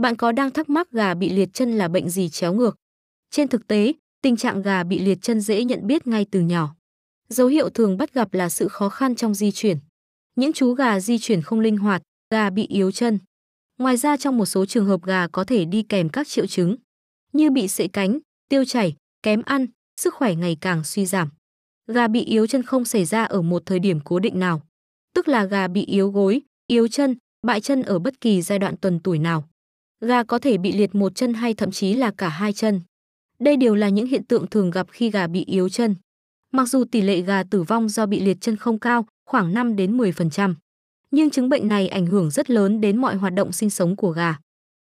Bạn có đang thắc mắc gà bị liệt chân là bệnh gì chéo ngược? Trên thực tế, tình trạng gà bị liệt chân dễ nhận biết ngay từ nhỏ. Dấu hiệu thường bắt gặp là sự khó khăn trong di chuyển. Những chú gà di chuyển không linh hoạt, gà bị yếu chân. Ngoài ra trong một số trường hợp gà có thể đi kèm các triệu chứng như bị sệ cánh, tiêu chảy, kém ăn, sức khỏe ngày càng suy giảm. Gà bị yếu chân không xảy ra ở một thời điểm cố định nào, tức là gà bị yếu gối, yếu chân, bại chân ở bất kỳ giai đoạn tuần tuổi nào. Gà có thể bị liệt một chân hay thậm chí là cả hai chân. Đây đều là những hiện tượng thường gặp khi gà bị yếu chân. Mặc dù tỷ lệ gà tử vong do bị liệt chân không cao, khoảng 5 đến 10%, nhưng chứng bệnh này ảnh hưởng rất lớn đến mọi hoạt động sinh sống của gà.